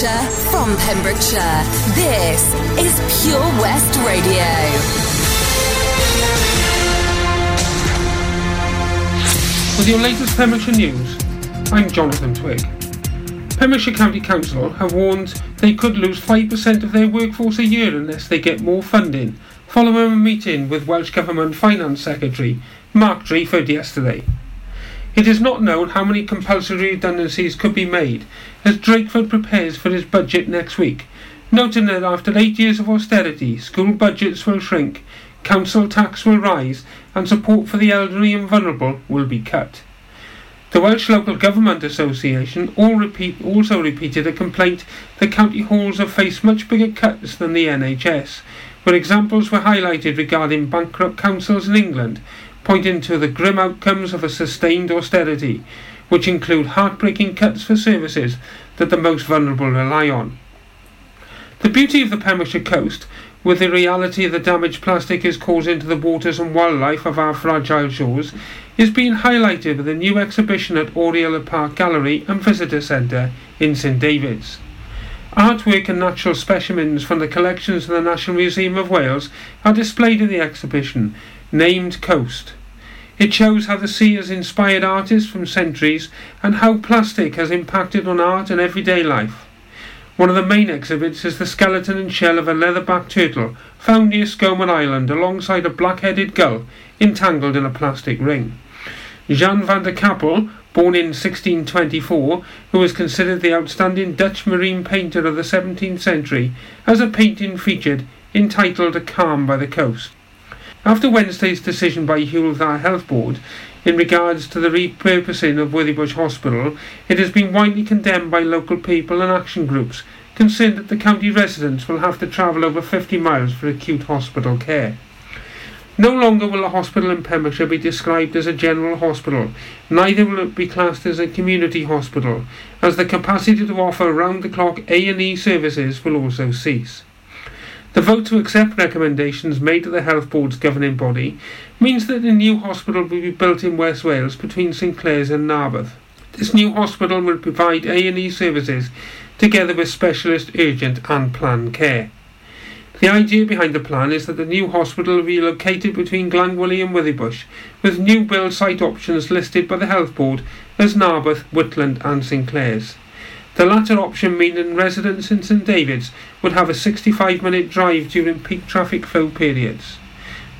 Pembrokeshire, from Pembrokeshire, this is Pure West Radio. With your latest Pembrokeshire news, I'm Jonathan Twig. Pembrokeshire County Council have warned they could lose 5% of their workforce a year unless they get more funding, following a meeting with Welsh Government Finance Secretary Mark Drakeford yesterday. It is not known how many compulsory redundancies could be made as Drakeford prepares for his budget next week, noting that after eight years of austerity, school budgets will shrink, council tax will rise, and support for the elderly and vulnerable will be cut. The Welsh Local Government Association repeat, also repeated a complaint that county halls have faced much bigger cuts than the NHS, where examples were highlighted regarding bankrupt councils in England, pointing to the grim outcomes of a sustained austerity, which include heartbreaking cuts for services that the most vulnerable rely on. The beauty of the Pembrokeshire coast, with the reality of the damage plastic is causing to the waters and wildlife of our fragile shores, is being highlighted with a new exhibition at Oriel Park Gallery and Visitor Centre in St David's. Artwork and natural specimens from the collections of the National Museum of Wales are displayed in the exhibition, named Coast. It shows how the sea has inspired artists from centuries and how plastic has impacted on art and everyday life. One of the main exhibits is the skeleton and shell of a leatherback turtle found near Skomer Island alongside a black-headed gull entangled in a plastic ring. Jan van der Cappelle, born in 1624, who was considered the outstanding Dutch marine painter of the 17th century, has a painting featured entitled A Calm by the Coast. After Wednesday's decision by Hywel Dda Health Board in regards to the repurposing of Withybush Hospital, it has been widely condemned by local people and action groups concerned that the county residents will have to travel over 50 miles for acute hospital care. No longer will a hospital in Pembrokeshire be described as a general hospital, neither will it be classed as a community hospital, as the capacity to offer round-the-clock A&E services will also cease. The vote to accept recommendations made to the Health Board's governing body means that a new hospital will be built in West Wales between St Clears and Narberth. This new hospital will provide A&E services together with specialist urgent and planned care. The idea behind the plan is that the new hospital will be located between Glangwili and Withybush, with new build site options listed by the Health Board as Narberth, Whitland and St Clears. The latter option meaning residents in St David's would have a 65 minute drive during peak traffic flow periods.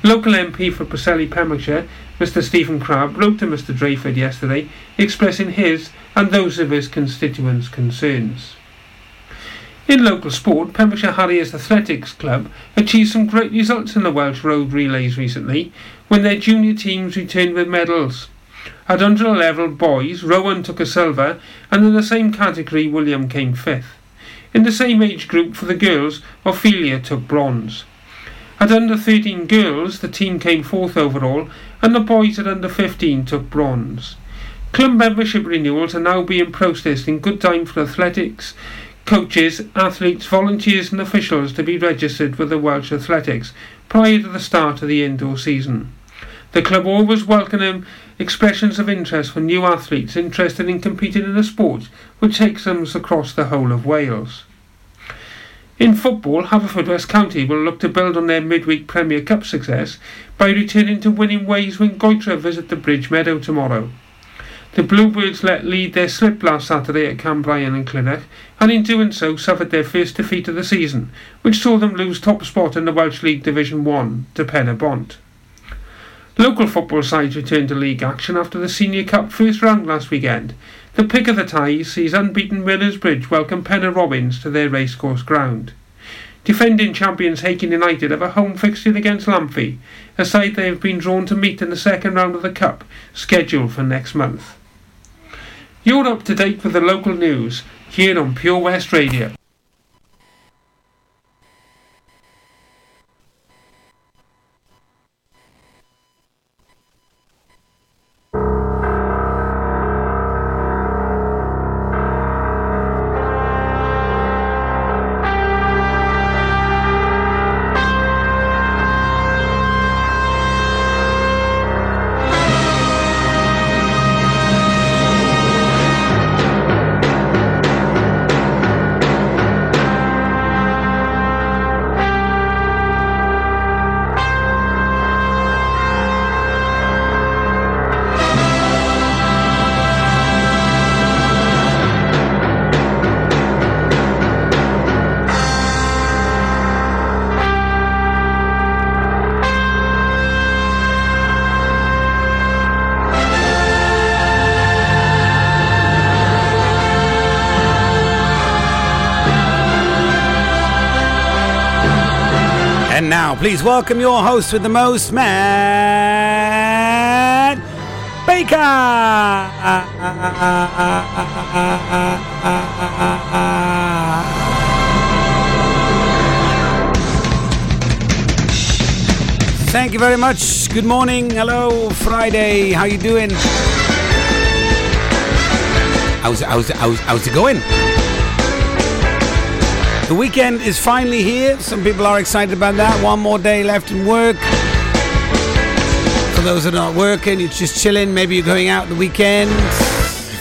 Local MP for Preseli Pembrokeshire, Mr Stephen Crabb, wrote to Mr Drakeford yesterday expressing his and those of his constituents' concerns. In local sport, Pembrokeshire Harriers Athletics Club achieved some great results in the Welsh Road Relays recently when their junior teams returned with medals. At under level boys, Rowan took a silver, and in the same category, William came fifth. In the same age group for the girls, Ophelia took bronze. At under 13 girls, the team came fourth overall, and the boys at under 15 took bronze. Club membership renewals are now being processed in good time for athletics coaches, athletes, volunteers, and officials to be registered with the Welsh Athletics prior to the start of the indoor season. The club always welcome expressions of interest from new athletes interested in competing in a sport which takes them across the whole of Wales. In football, Haverfordwest County will look to build on their midweek Premier Cup success by returning to winning ways when Goitre visit the Bridge Meadow tomorrow. The Bluebirds let lead their slip last Saturday at Cambrian and Clydach, and in doing so suffered their first defeat of the season, which saw them lose top spot in the Welsh League Division 1 to Pen Bont. Local football sides returned to league action after the Senior Cup first round last weekend. The pick of the ties sees unbeaten Merlins Bridge welcome Pennar Robins to their racecourse ground. Defending champions Hakin United have a home fixture against Lamphey, a side they have been drawn to meet in the second round of the Cup, scheduled for next month. You're up to date with the local news here on Pure West Radio. Please welcome your host with the most, Matt Baker. Thank you very much. Good morning. Hello, Friday. How you doing? How's how's how's, how's it going? The weekend is finally here. Some people are excited about that. One more day left in work. For those that are not working, you're just chilling. Maybe you're going out the weekend.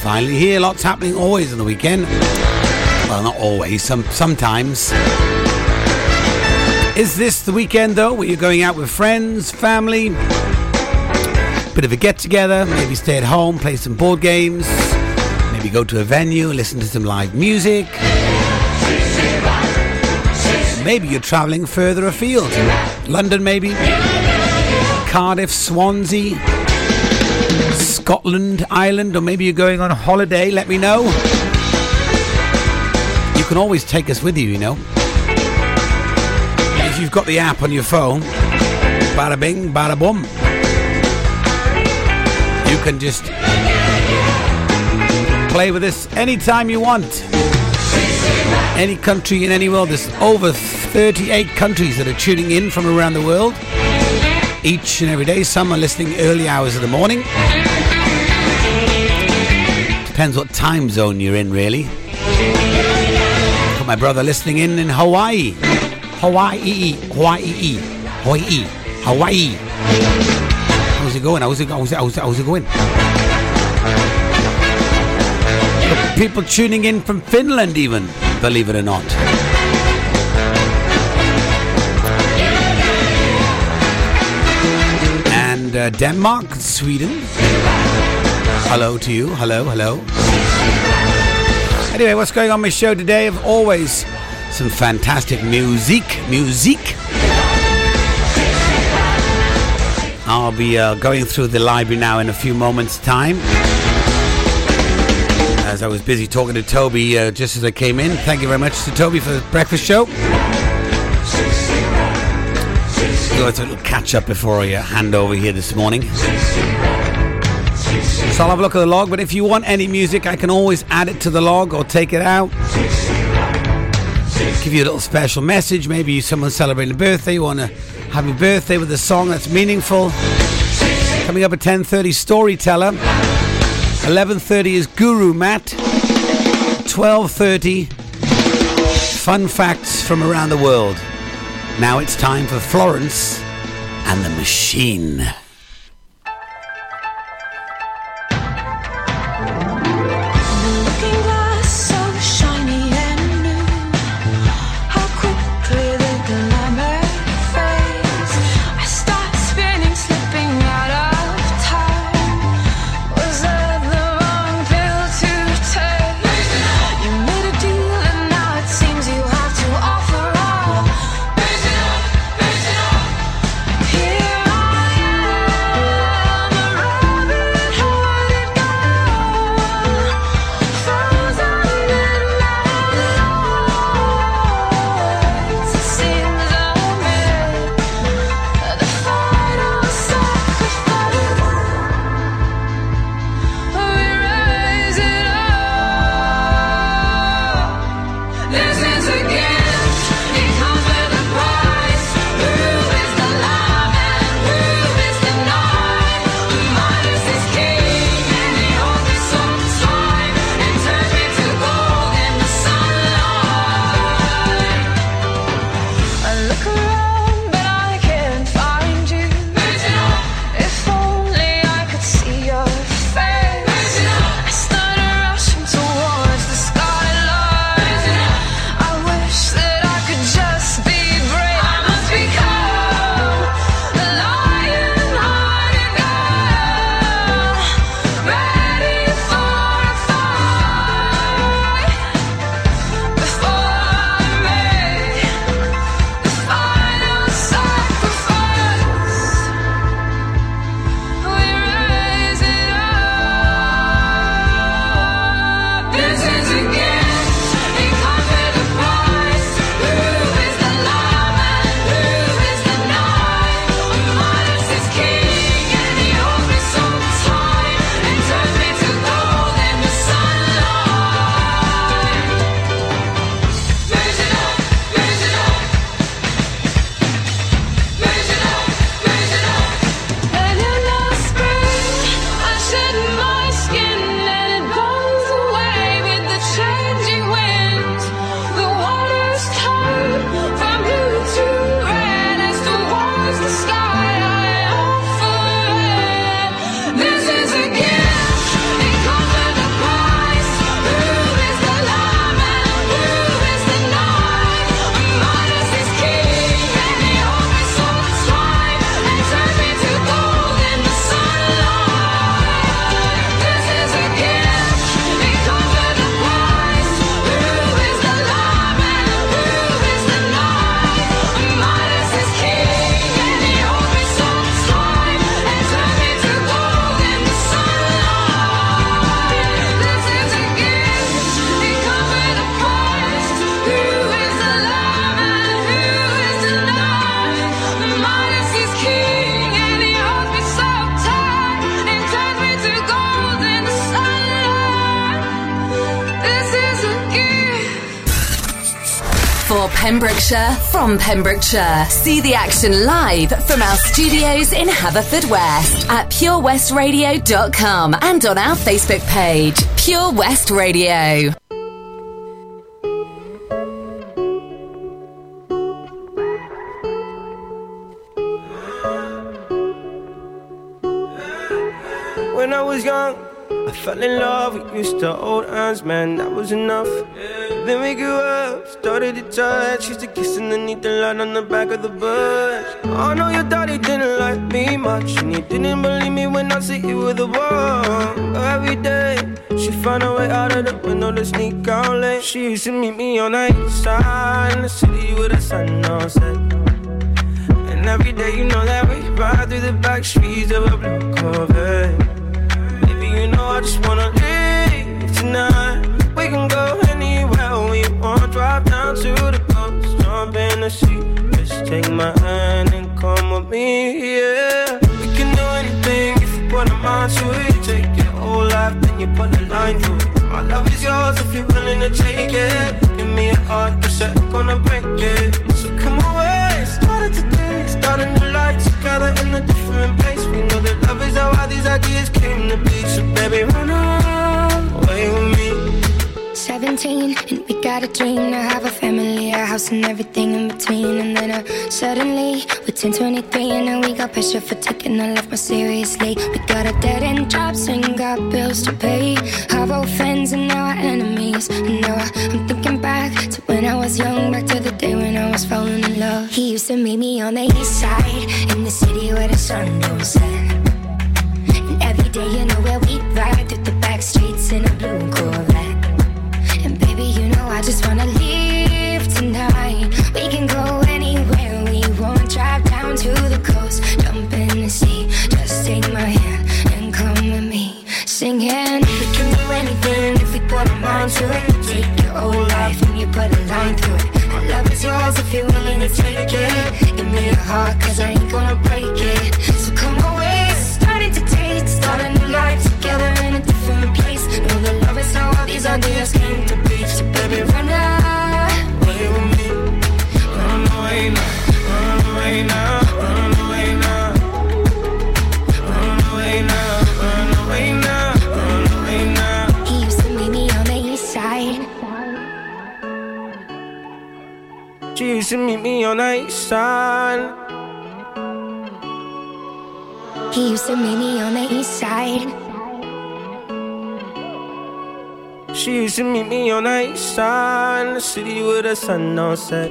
Finally here. Lots happening always on the weekend. Well, not always. Some sometimes. Is this the weekend though, where you're going out with friends, family? Bit of a get together. Maybe stay at home, play some board games. Maybe go to a venue, listen to some live music. Maybe you're travelling further afield. London, maybe. Cardiff, Swansea, Scotland, Ireland, or maybe you're going on holiday. Let me know. You can always take us with you, you know. If you've got the app on your phone, bada bing, bada boom. You can just play with us anytime you want any country in any world. There's over 38 countries that are tuning in from around the world each and every day. Some are listening early hours of the morning. Depends what time zone you're in, really. Got my brother listening in in Hawaii. Hawaii, Hawaii, Hawaii, Hawaii. How's it going? How's it, how's it, how's it, how's it going? People tuning in from Finland, even believe it or not. And uh, Denmark, Sweden. Hello to you. Hello, hello. Anyway, what's going on my show today? Of always some fantastic music. Music. I'll be uh, going through the library now in a few moments' time as I was busy talking to Toby uh, just as I came in. Thank you very much to Toby for the breakfast show. It's a little catch up before I uh, hand over here this morning. So I'll have a look at the log, but if you want any music, I can always add it to the log or take it out. Give you a little special message. Maybe someone's celebrating a birthday, you want to have a birthday with a song that's meaningful. Coming up at 10:30, Storyteller. 11.30 is Guru Matt. 12.30, fun facts from around the world. Now it's time for Florence and the Machine. From Pembrokeshire. See the action live from our studios in Haverfordwest at purewestradio.com and on our Facebook page, Pure West Radio. When I was young, I fell in love. Used to hold hands, man, that was enough. Then we grew up, started to touch. Used to kiss underneath the light on the back of the bus. I know your daddy didn't like me much, and he didn't believe me when I said you were the one. Every day, she found a way out of the window to sneak out late. She used to meet me on the east side in the city with the sun on set. And every day, you know that we ride through the back streets of a blue Corvette. Baby, you know I just wanna leave tonight. We can go we. Drive down to the coast, jump in the sea. Just take my hand and come with me, yeah. We can do anything if you put a mind to it. Take your whole life, then you put a line through it. My love is yours if you're willing to take it. Give me a heart, cause I'm gonna break it. So come away, started today, start a new life together in a different place. We know that love is how all these ideas came to be. So baby, run away with me. 17 and we got a dream to have a family, a house and everything in between. And then uh, suddenly we're 10, 23 and now we got pressure for taking our life more seriously. We got a dead end jobs and got bills to pay. Our old friends and now our enemies. And now I, I'm thinking back to when I was young, back to the day when I was falling in love. He used to meet me on the east side in the city where the sun don't set. And every day, you know where we ride through the back streets in a blue Corvette. I just wanna leave tonight. We can go anywhere we want. Drive down to the coast, jump in the sea. Just take my hand and come with me, singing. We can do anything if we put our mind to it. Take your whole life and you put a line through it. My love is yours if you're willing to take it. Give me your heart, cause I to meet me on the east side. He used to meet me on the east side. She used to meet me on the east side the city with the sun on set.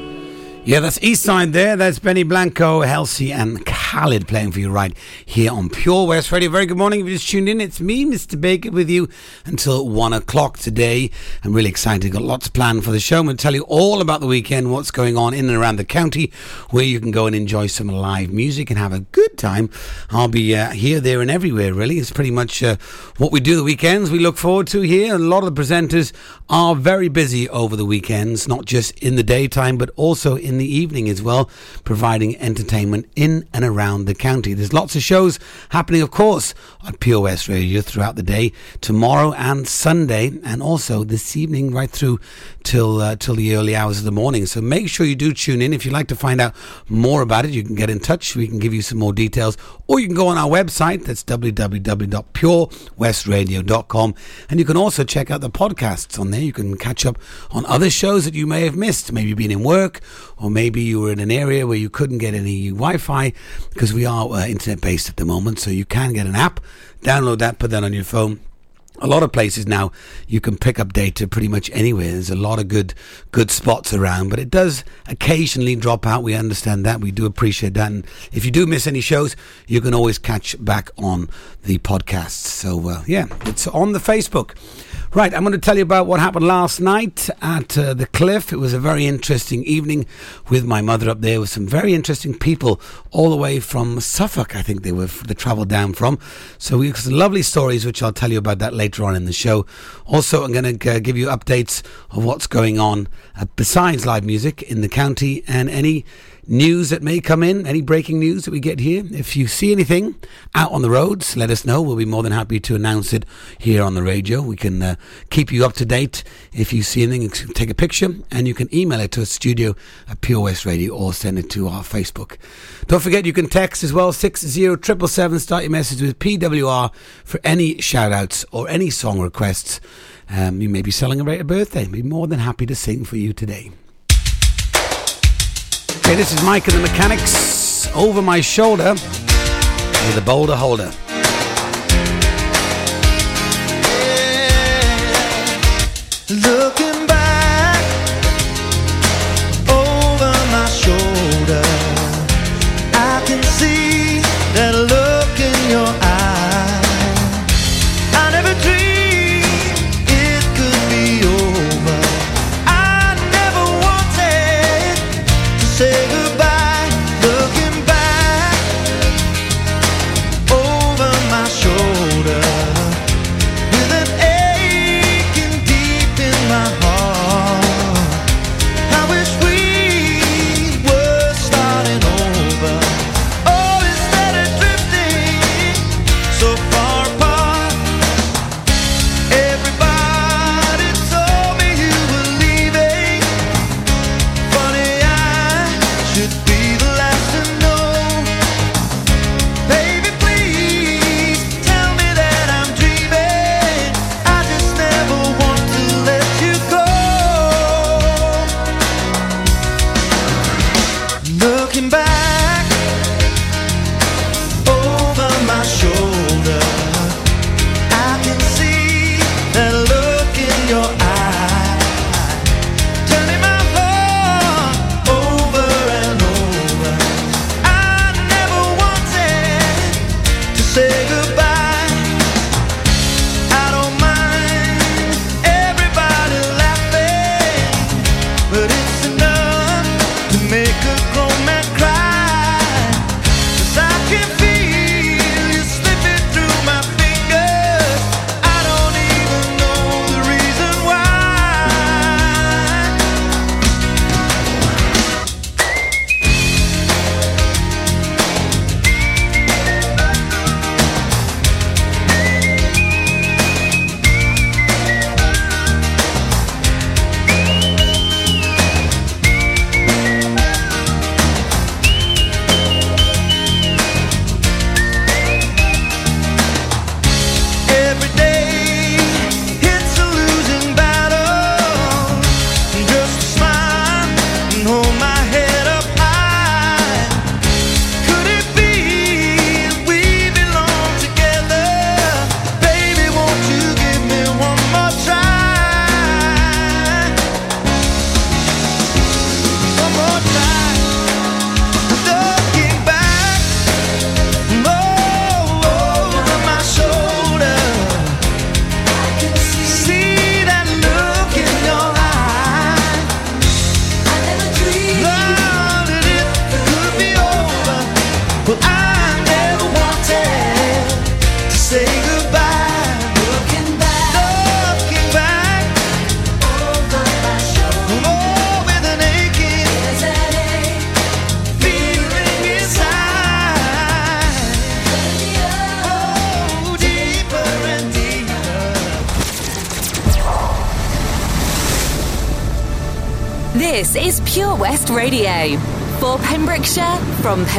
Yeah, that's East Side there. That's Benny Blanco, Halsey, and Khalid playing for you right here on Pure West Radio. Very good morning. If you just tuned in, it's me, Mr. Baker, with you until one o'clock today. I'm really excited. Got lots planned for the show. I'm going to tell you all about the weekend, what's going on in and around the county, where you can go and enjoy some live music and have a good time. I'll be uh, here, there, and everywhere, really. It's pretty much uh, what we do the weekends. We look forward to here. A lot of the presenters are very busy over the weekends, not just in the daytime, but also in the evening as well, providing entertainment in and around the county. There's lots of shows happening, of course, on Pure West Radio throughout the day, tomorrow and Sunday, and also this evening right through till uh, till the early hours of the morning. So make sure you do tune in. If you'd like to find out more about it, you can get in touch. We can give you some more details, or you can go on our website. That's www.purewestradio.com, and you can also check out the podcasts on there. You can catch up on other shows that you may have missed. Maybe you've been in work, or maybe you were in an area where you couldn't get any Wi-Fi because we are uh, internet based at the moment. So you can get an app, download that, put that on your phone a lot of places now you can pick up data pretty much anywhere. There's a lot of good good spots around, but it does occasionally drop out. We understand that. We do appreciate that. And if you do miss any shows, you can always catch back on the podcasts. So uh, yeah, it's on the Facebook. Right, I'm going to tell you about what happened last night at uh, the Cliff. It was a very interesting evening with my mother up there with some very interesting people all the way from Suffolk, I think they were, they travelled down from. So we some lovely stories, which I'll tell you about that later on in the show. Also, I'm going to give you updates of what's going on uh, besides live music in the county and any news that may come in, any breaking news that we get here. If you see anything out on the roads, let us know. We'll be more than happy to announce it here on the radio. We can uh, keep you up to date. If you see anything, take a picture and you can email it to us, studio at Pure West Radio or send it to our Facebook. Don't forget you can text as well, 60777, start your message with PWR for any shout outs or any song requests. Um, you may be celebrating a birthday. We'd be more than happy to sing for you today. Okay, this is Mike and the Mechanics over my shoulder with a boulder holder. Looking say goodbye.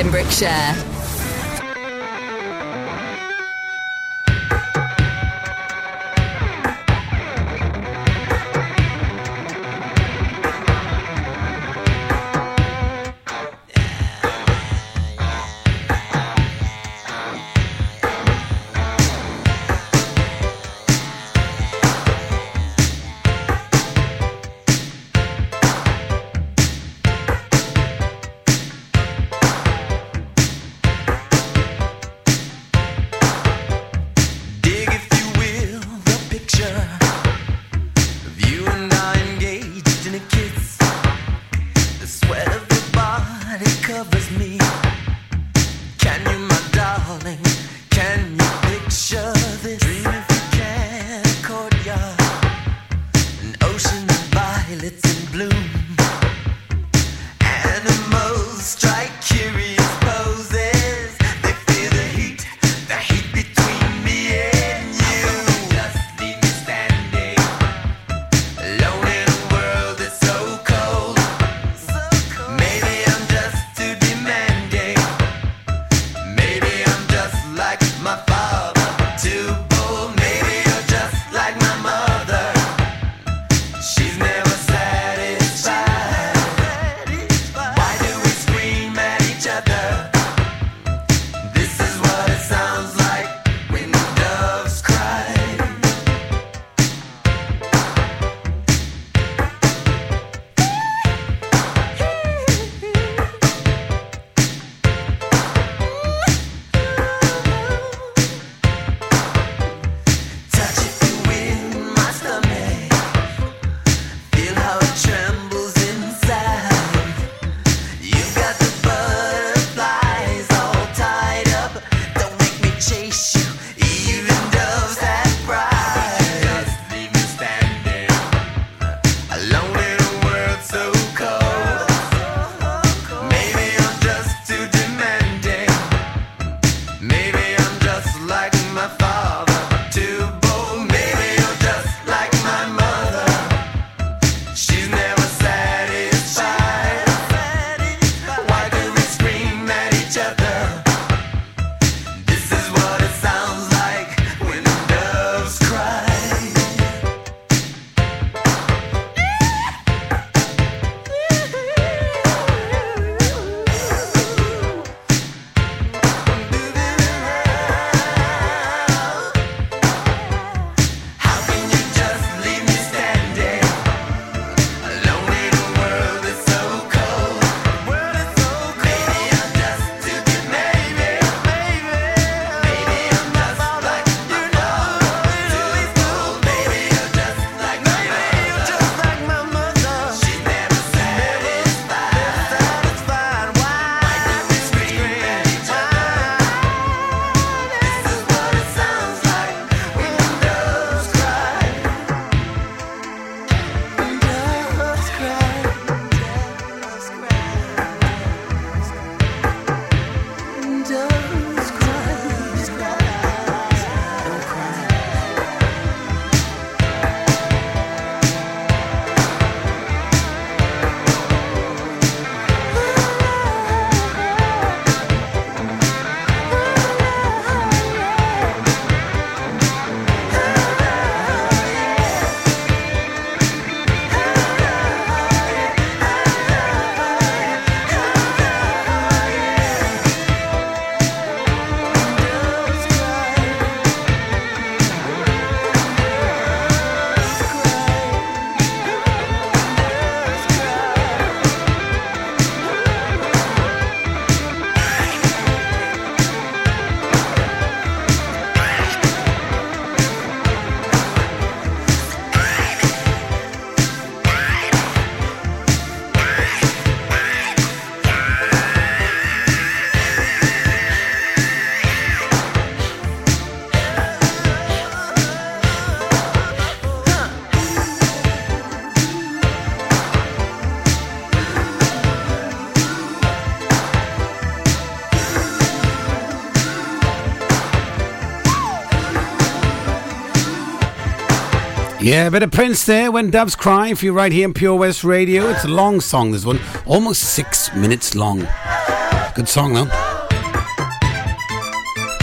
Pembrokeshire. Body covers Yeah, a bit of Prince there when doves cry for you right here in Pure West Radio. It's a long song, this one. Almost six minutes long. Good song, though.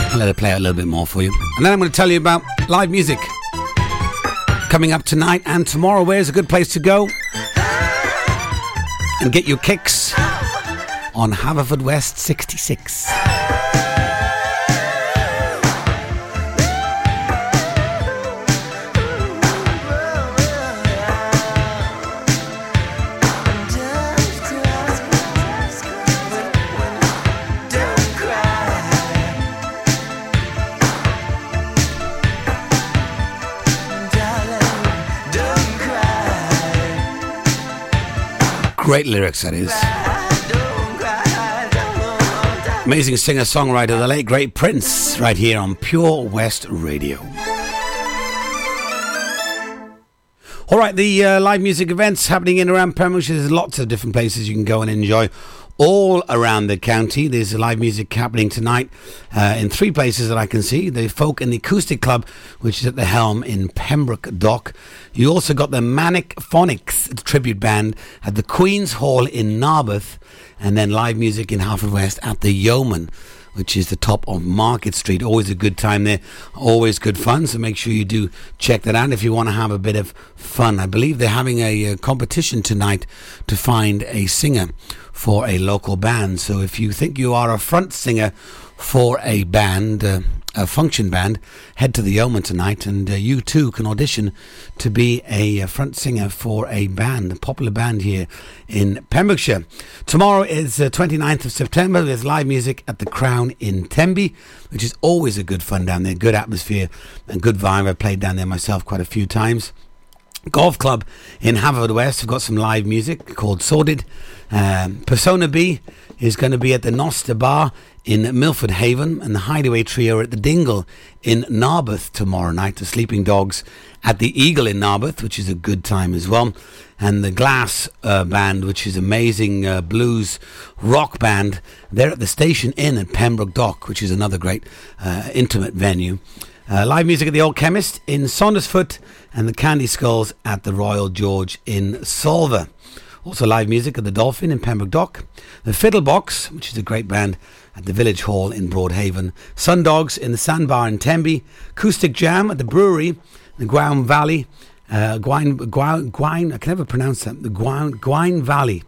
I'll let it play a little bit more for you. And then I'm going to tell you about live music. Coming up tonight and tomorrow, where's a good place to go? And get your kicks on Haverfordwest 66. Great lyrics, that is. Amazing singer songwriter, the late great Prince, right here on Pure West Radio. All right, the uh, live music events happening in around Pembrokeshire. There's lots of different places you can go and enjoy all around the county. There's live music happening tonight uh, in three places that I can see the Folk and the Acoustic Club, which is at the Helm in Pembroke Dock. You also got the Manic Phonics tribute band at the Queen's Hall in Narberth, and then live music in Haverfordwest at the Yeoman which is the top of Market Street. Always a good time there, always good fun. So make sure you do check that out if you want to have a bit of fun. I believe they're having a, a competition tonight to find a singer for a local band. So if you think you are a front singer for a band, uh, a function band, head to the Yeoman tonight, and uh, you too can audition to be a, front singer for a band, a popular band here in Pembrokeshire. Tomorrow is uh, 29th of September. There's live music at the Crown in Tenby, which is always a good fun down there. Good atmosphere and good vibe. I've played down there myself quite a few times. Golf Club in Haverfordwest have got some live music called Sordid. Um, Persona B is going to be at the Noster Bar in Milford Haven, and the Hideaway Trio at the Dingle in Narberth tomorrow night. The Sleeping Dogs at the Eagle in Narberth, which is a good time as well. And the Glass uh, Band, which is amazing uh, blues rock band, they're at the Station Inn at Pembroke Dock, which is another great uh, intimate venue. Uh, live music at the Old Chemist in Saundersfoot and the Candy Skulls at the Royal George in Solva. Also live music at the Dolphin in Pembroke Dock. The Fiddle Box, which is a great band at the Village Hall in Broadhaven. Sundogs in the Sandbar in Tenby. Acoustic Jam at the Brewery in the Gwyn Valley. Uh, Gwyn, I can never pronounce that. The Gwyn, Gwyn Valley.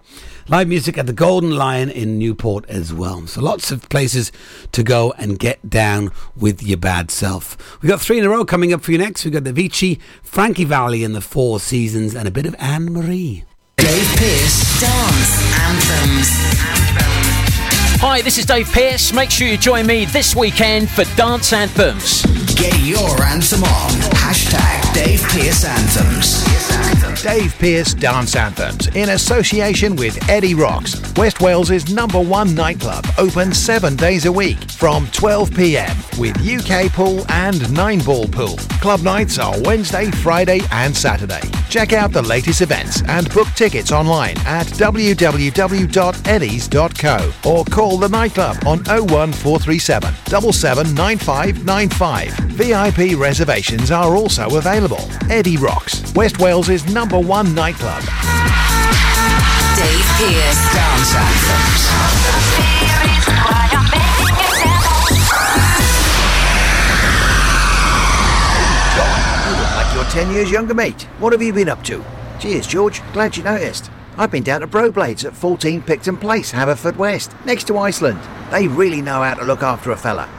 Live music at the Golden Lion in Newport as well. So lots of places to go and get down with your bad self. We've got three in a row coming up for you next. We've got the Vici, Frankie Valli in the Four Seasons, and a bit of Anne Marie. Dave Pearce Dance Anthems. Hi, this is Dave Pearce. Make sure you join me this weekend for Dance Anthems. Get your anthem on. Hashtag Dave Pearce Anthems. Dave Pearce Dance Anthems in association with Eddie Rocks, West Wales's number one nightclub, open seven days a week from 12 pm with UK pool and nine ball pool. Club nights are Wednesday, Friday, and Saturday. Check out the latest events and book tickets online at www.eddies.co or call the nightclub on 01437 779595. VIP reservations are also available. Eddie Rocks, West Wales's number one nightclub. Dave Pearce Dance You look like you're 10 years younger, mate. What have you been up to? Cheers, George. Glad you noticed. I've been down to Bro Blades at 14 Picton Place, Haverfordwest, next to Iceland. They really know how to look after a fella.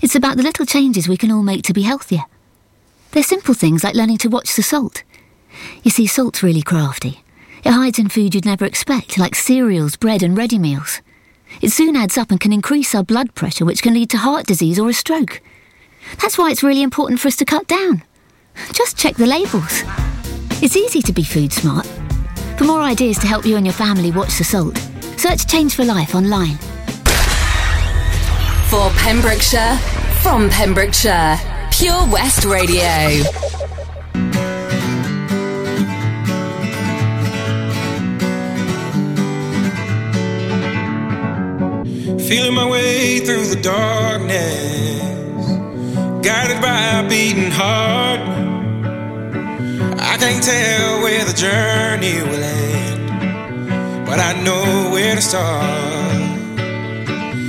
It's about the little changes we can all make to be healthier. They're simple things like learning to watch the salt. You see, salt's really crafty. It hides in food you'd never expect, like cereals, bread, and ready meals. It soon adds up and can increase our blood pressure, which can lead to heart disease or a stroke. That's why it's really important for us to cut down. Just check the labels. It's easy to be food smart. For more ideas to help you and your family watch the salt, search Change for Life online. For Pembrokeshire, from Pembrokeshire, Pure West Radio. Feeling my way through the darkness, guided by a beating heart. I can't tell where the journey will end, but I know where to start.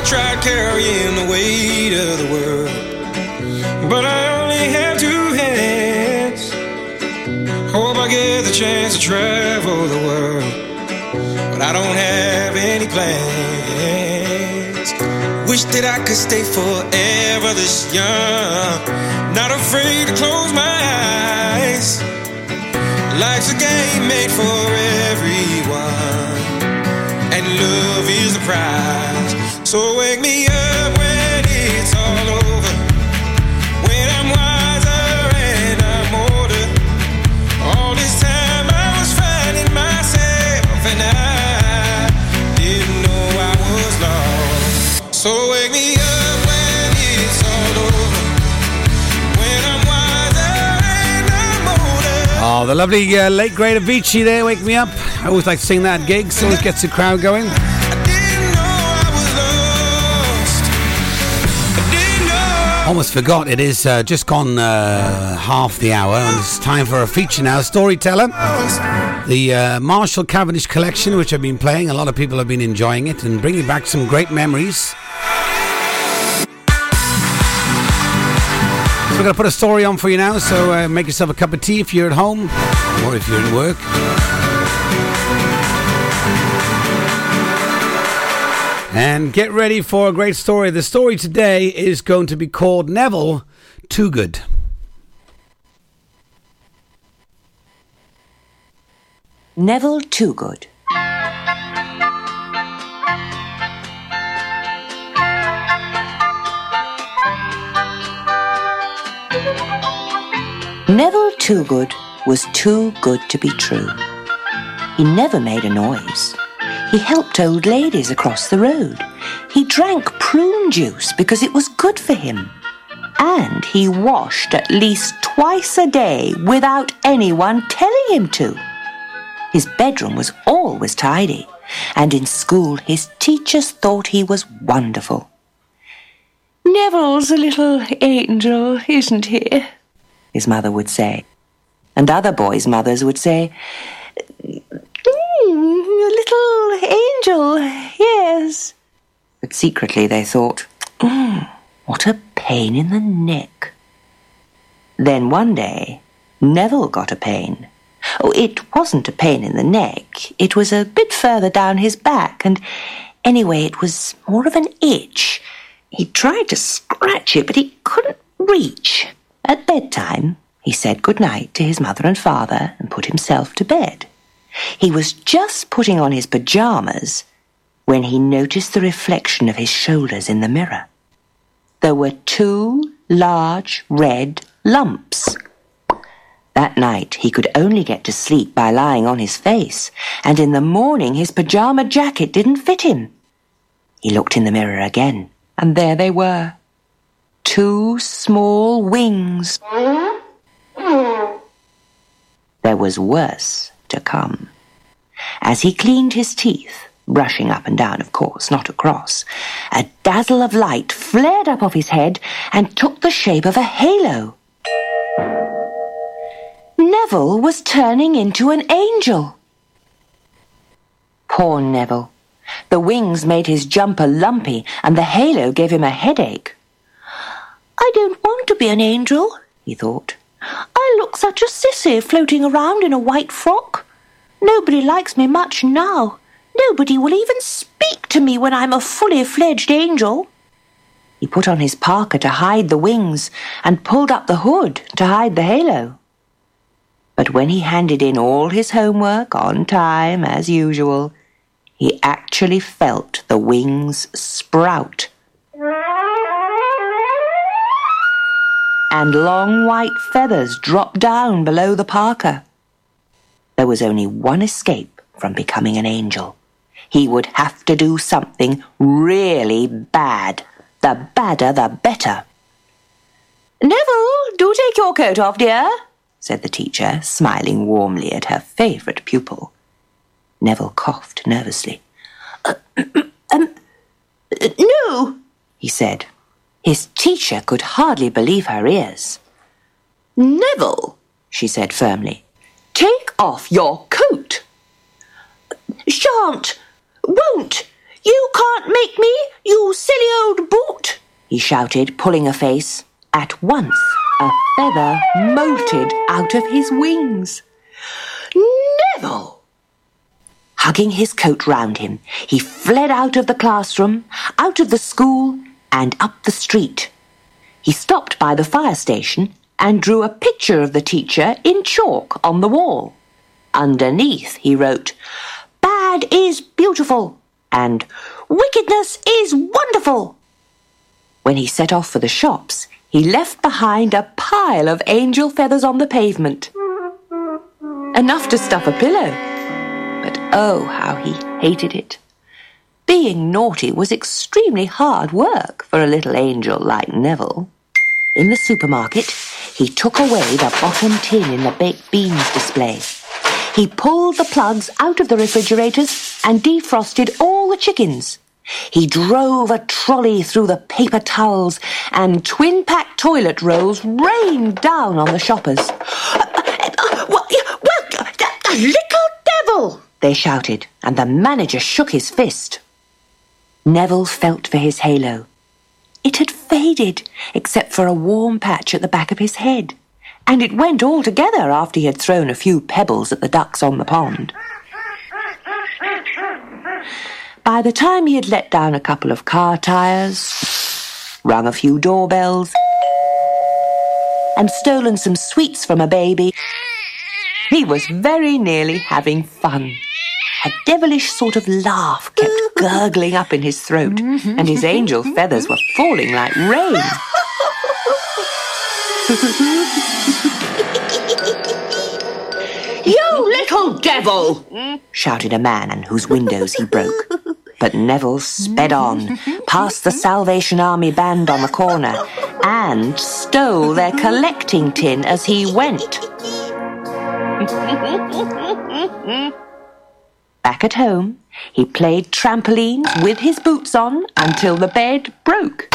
I tried carrying the weight of the world, but I only have two hands. Hope I get the chance to travel the world, but I don't have any plans. Wish that I could stay forever this young, not afraid to close my eyes. Life's a game made for everyone love is the prize. So wake me up when it's all over. When I'm wiser and I'm older. All this time I was finding myself and I didn't know I was lost. So wake me up. Oh, the lovely uh, late great Avicii there, Wake Me Up. I always like to sing that at gigs, always gets the crowd going. Almost forgot it is uh, just gone uh, half the hour, and it's time for a feature now. Storyteller, the uh, Marshall Cavendish collection, which I've been playing. A lot of people have been enjoying it and bringing back some great memories. We're going to put a story on for you now. So uh, make yourself a cup of tea if you're at home or if you're in work. And get ready for a great story. The story today is going to be called Neville Toogood. Neville Toogood. Neville Toogood was too good to be true. He never made a noise. He helped old ladies across the road. He drank prune juice because it was good for him. And he washed at least twice a day without anyone telling him to. His bedroom was always tidy, and in school his teachers thought he was wonderful. Neville's a little angel, isn't he? His mother would say. And other boys' mothers would say, "Mm, a little angel, yes. But secretly they thought, "Mm, what a pain in the neck. Then one day, Neville got a pain. Oh, it wasn't a pain in the neck. It was a bit further down his back, and anyway, it was more of an itch. He tried to scratch it, but he couldn't reach. At bedtime, he said good night to his mother and father and put himself to bed. He was just putting on his pajamas when he noticed the reflection of his shoulders in the mirror. There were two large red lumps. That night he could only get to sleep by lying on his face, and in the morning his pajama jacket didn't fit him. He looked in the mirror again, and there they were. Two small wings. There was worse to come. As he cleaned his teeth, brushing up and down, of course, not across, a dazzle of light flared up off his head and took the shape of a halo. Neville was turning into an angel. Poor Neville. The wings made his jumper lumpy, and the halo gave him a headache. I don't want to be an angel, he thought. I look such a sissy floating around in a white frock. Nobody likes me much now. Nobody will even speak to me when I'm a fully fledged angel. He put on his parka to hide the wings and pulled up the hood to hide the halo. But when he handed in all his homework on time, as usual, he actually felt the wings sprout. And long white feathers drop down below the parka. There was only one escape from becoming an angel. He would have to do something really bad. The badder, the better. Neville, do take your coat off, dear, said the teacher, smiling warmly at her favourite pupil. Neville coughed nervously. Uh, um, uh, no, he said. His teacher could hardly believe her ears. Neville, she said firmly, take off your coat. Shan't, won't, you can't make me, you silly old boot, he shouted, pulling a face. At once, a feather molted out of his wings. Neville! Hugging his coat round him, he fled out of the classroom, out of the school, and up the street. He stopped by the fire station and drew a picture of the teacher in chalk on the wall. Underneath, he wrote, Bad is beautiful, and Wickedness is wonderful. When he set off for the shops, he left behind a pile of angel feathers on the pavement. Enough to stuff a pillow. But oh, how he hated it. Being naughty was extremely hard work for a little angel like Neville. In the supermarket, he took away the bottom tin in the baked beans display. He pulled the plugs out of the refrigerators and defrosted all the chickens. He drove a trolley through the paper towels, and twin pack toilet rolls rained down on the shoppers. Well, the little devil! They shouted, and the manager shook his fist. Neville felt for his halo. It had faded, except for a warm patch at the back of his head, and it went altogether after he had thrown a few pebbles at the ducks on the pond. By the time he had let down a couple of car tires, rung a few doorbells, and stolen some sweets from a baby, he was very nearly having fun. A devilish sort of laugh kept gurgling up in his throat, and his angel feathers were falling like rain. you little devil! shouted a man whose windows he broke. But Neville sped on, past the Salvation Army band on the corner, and stole their collecting tin as he went. Back at home, he played trampoline with his boots on until the bed broke.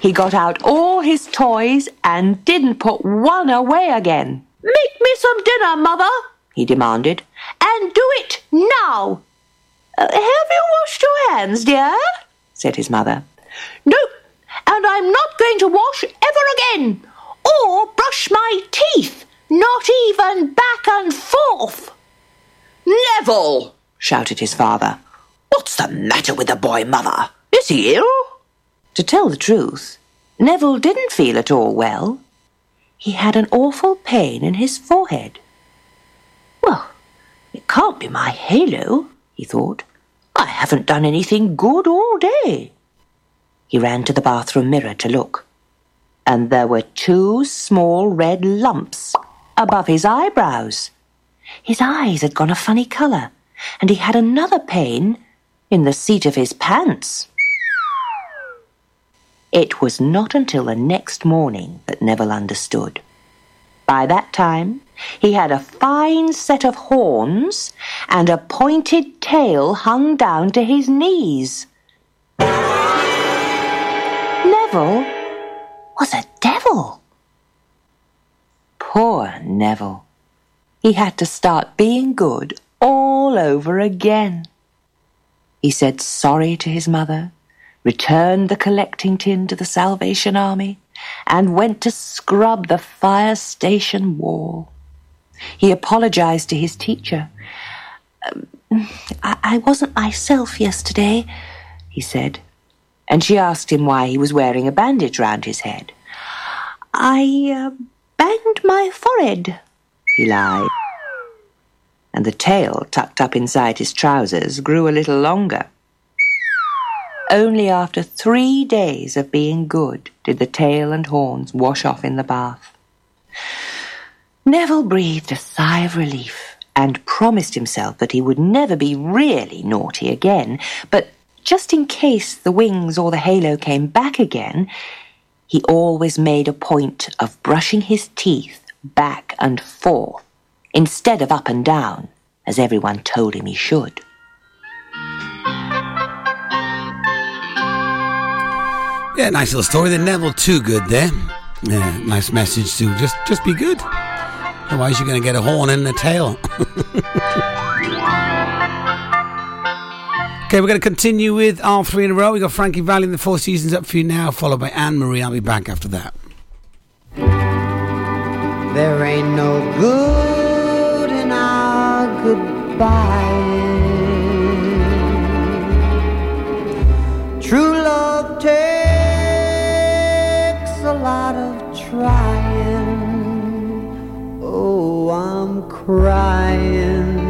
He got out all his toys and didn't put one away again. Make me some dinner, Mother, he demanded, and do it now. "Uh, have you washed your hands, dear? said his mother. No, and I'm not going to wash ever again, or brush my teeth, not even back and forth. Neville, shouted his father. What's the matter with the boy, mother? Is he ill? To tell the truth, Neville didn't feel at all well. he had an awful pain in his forehead. Well, it can't be my halo, he thought. I haven't done anything good all day. He ran to the bathroom mirror to look, and there were two small red lumps above his eyebrows. His eyes had gone a funny colour, and he had another pain in the seat of his pants. It was not until the next morning that Neville understood. By that time, he had a fine set of horns and a pointed tail hung down to his knees. Neville was a devil. Poor Neville. He had to start being good all over again. He said sorry to his mother returned the collecting tin to the Salvation Army, and went to scrub the fire station wall. He apologized to his teacher. Um, I-, I wasn't myself yesterday, he said, and she asked him why he was wearing a bandage round his head. I uh, banged my forehead, he lied. And the tail tucked up inside his trousers grew a little longer. Only after three days of being good did the tail and horns wash off in the bath. Neville breathed a sigh of relief and promised himself that he would never be really naughty again, but just in case the wings or the halo came back again, he always made a point of brushing his teeth back and forth instead of up and down, as everyone told him he should. Yeah, nice little story. The Neville Toogood there. Yeah, nice message to just just be good. Otherwise, you're going to get a horn in the tail. okay, we're going to continue with our three in a row. We've got Frankie Valli in the Four Seasons up for you now, followed by Anne Marie. I'll be back after that. There ain't no good in our goodbye. True love takes a lot of trying. Oh, I'm crying.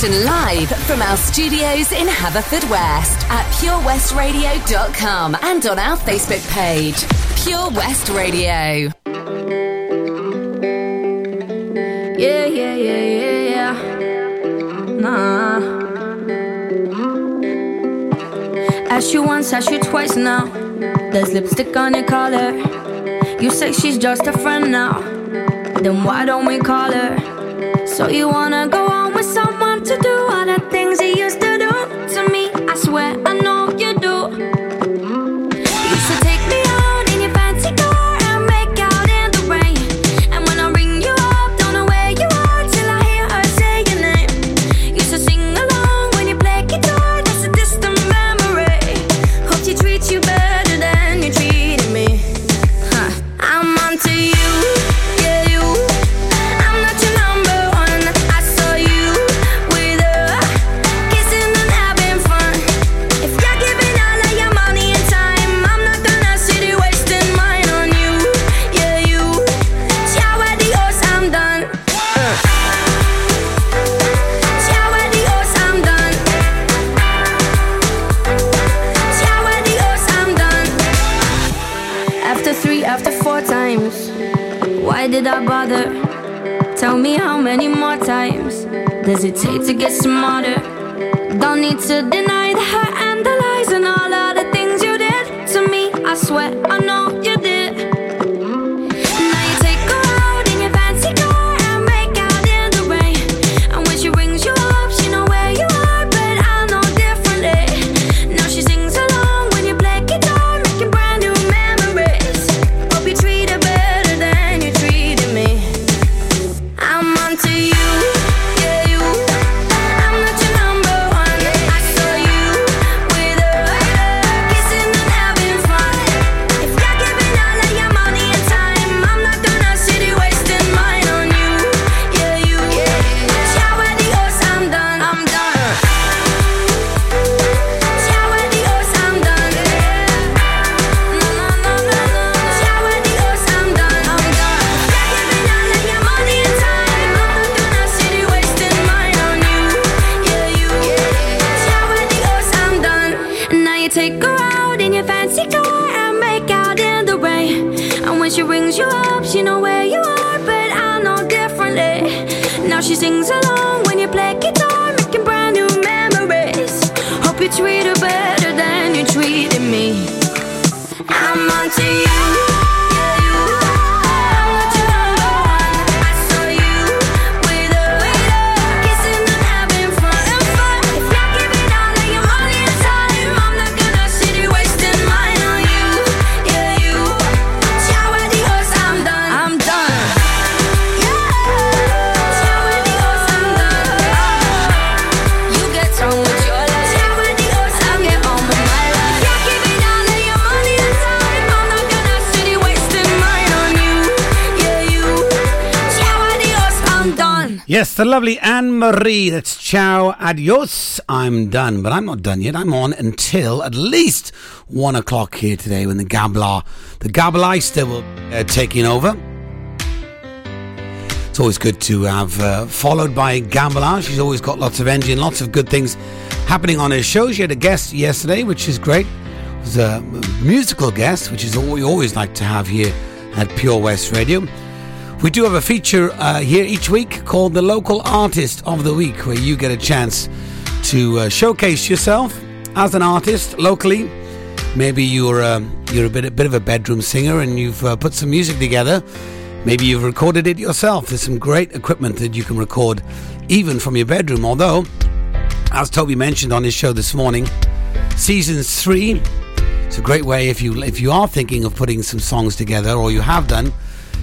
Action live from our studios in Haverfordwest at purewestradio.com and on our Facebook page, Pure West Radio. Yeah, yeah, yeah, yeah, yeah. Nah. Ask you once, ask you twice now. There's lipstick on your collar. You say she's just a friend now. Then why don't we call her? So you wanna go on with someone the lovely Anne Marie. That's ciao, adios. I'm done, but I'm not done yet. I'm on until at least one o'clock here today when the Gabla, the Gableister will uh, taking over. It's always good to have uh, followed by Gambala. She's always got lots of energy and lots of good things happening on her show. She had a guest yesterday, which is great. It was a musical guest, which is we always like to have here at Pure West Radio. We do have a feature uh, here each week called the Local Artist of the Week, where you get a chance to uh, showcase yourself as an artist locally. Maybe you're uh, you're a bit a bit of a bedroom singer and you've uh, put some music together. Maybe you've recorded it yourself. There's some great equipment that you can record even from your bedroom. Although, as Toby mentioned on his show this morning, season three. It's a great way if you if you are thinking of putting some songs together or you have done,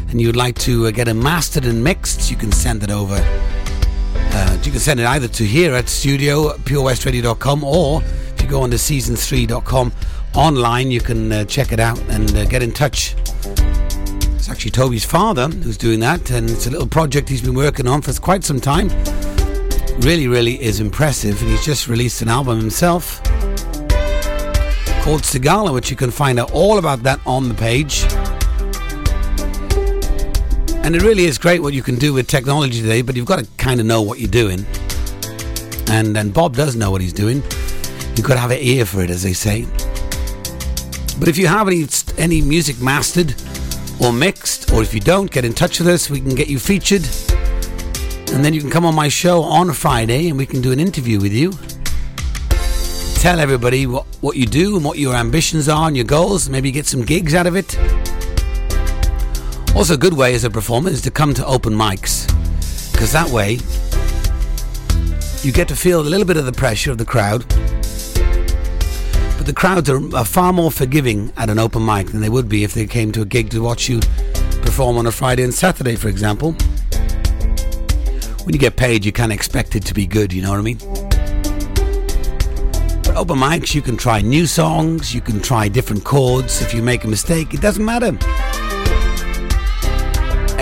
and you'd like to uh, get it mastered and mixed, you can send it over. Uh, you can send it either to here at studio purewestradio.com or if you go on to season3.com online, you can uh, check it out and uh, get in touch. It's actually Toby's father who's doing that, and it's a little project he's been working on for quite some time. Really, really is impressive, and he's just released an album himself called Sigala, which you can find out all about that on the page. And it really is great what you can do with technology today, but you've got to kind of know what you're doing. And, then Bob does know what he's doing. You've got to have an ear for it, as they say. But if you have any, any music mastered or mixed, or if you don't, get in touch with us. We can get you featured. And then you can come on my show on Friday and we can do an interview with you. Tell everybody what, what you do and what your ambitions are and your goals. Maybe get some gigs out of it. Also, a good way as a performer is to come to open mics. Because that way, you get to feel a little bit of the pressure of the crowd. But the crowds are, are far more forgiving at an open mic than they would be if they came to a gig to watch you perform on a Friday and Saturday, for example. When you get paid, you can't expect it to be good, you know what I mean? But open mics, you can try new songs, you can try different chords. If you make a mistake, it doesn't matter.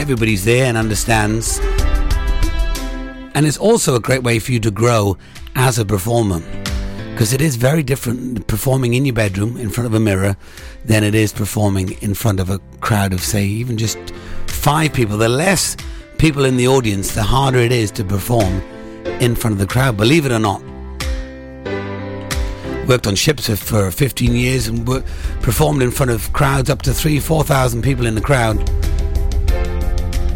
Everybody's there and understands. And it's also a great way for you to grow as a performer. Because it is very different performing in your bedroom in front of a mirror than it is performing in front of a crowd of, say, even just five people. The less people in the audience, the harder it is to perform in front of the crowd, believe it or not. Worked on ships for 15 years and performed in front of crowds up to three, 4,000 people in the crowd.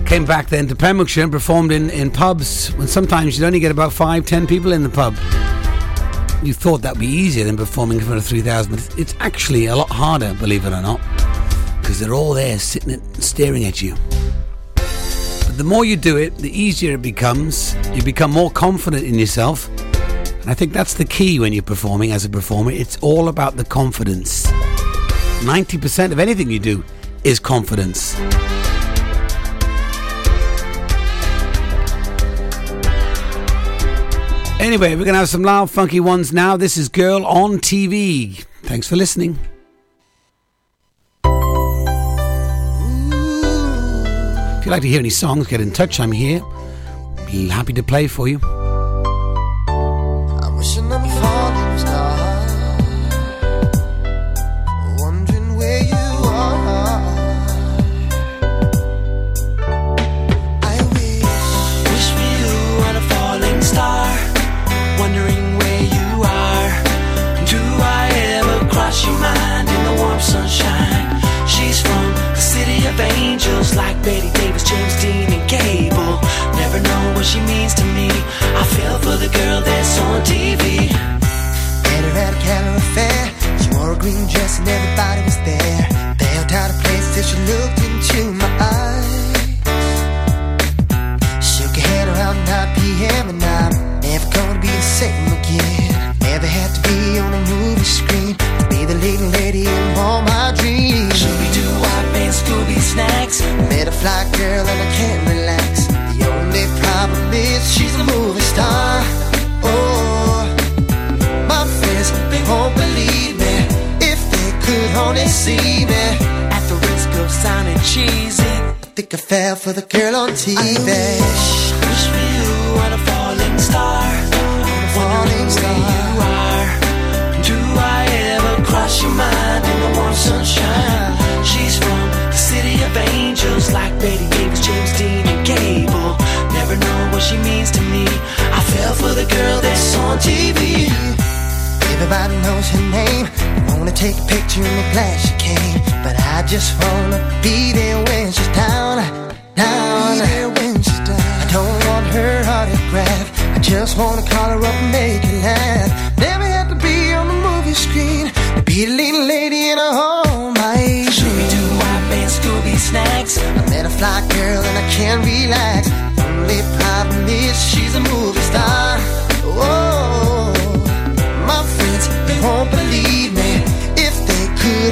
Came back then to Pembrokeshire and performed in, in pubs when sometimes you'd only get about five, ten people in the pub. You thought that'd be easier than performing in front of 3,000, it's actually a lot harder, believe it or not, because they're all there sitting and staring at you. But the more you do it, the easier it becomes. You become more confident in yourself. And I think that's the key when you're performing as a performer. It's all about the confidence. 90% of anything you do is confidence. Anyway, we're going to have some loud, funky ones now. This is Girl on TV. Thanks for listening. If you'd like to hear any songs, get in touch. I'm here. Be happy to play for you.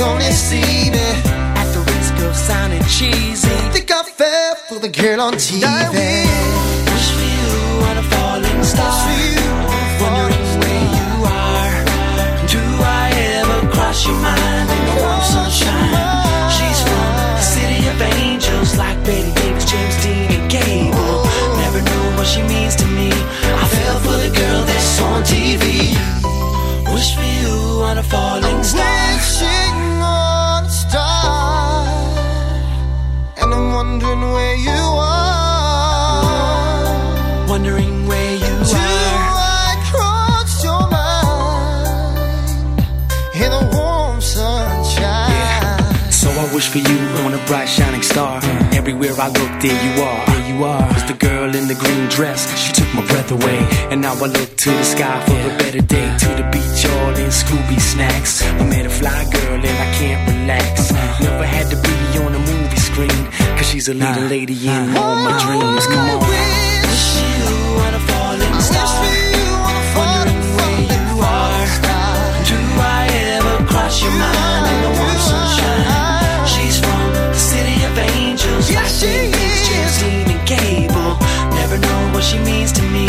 Only see me. At the risk of sounding cheesy, Think I fell for the girl on TV. I wish for you on a falling star. Wondering where you are. Do I ever cross your mind in the warm sunshine? She's from the city of angels, like Bette Davis, James Dean, and Gable. Never know what she means to me. I fell for the girl that's on TV. Wish for you on a falling wondering where you are. Wondering where you Do are. I cross your mind in the warm sunshine? Yeah. So I wish for you on a bright shining star. Everywhere I look, there you are. There you are. It's the girl in the green dress. She took my breath away, and now I look to the sky for yeah. a better day. To the beach, all in Scooby snacks. I met a fly girl, and I can't relax. Never had to be on a movie screen. Cause she's a leading lady in all my oh, dreams. Come on. Wish you were a falling star. Wondering where you are. Do I ever cross your mind in the warm sunshine? She's from the city of angels. Yes, she is. James and Gable. Never know what she means to me.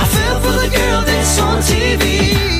I fell for the girl that's on TV.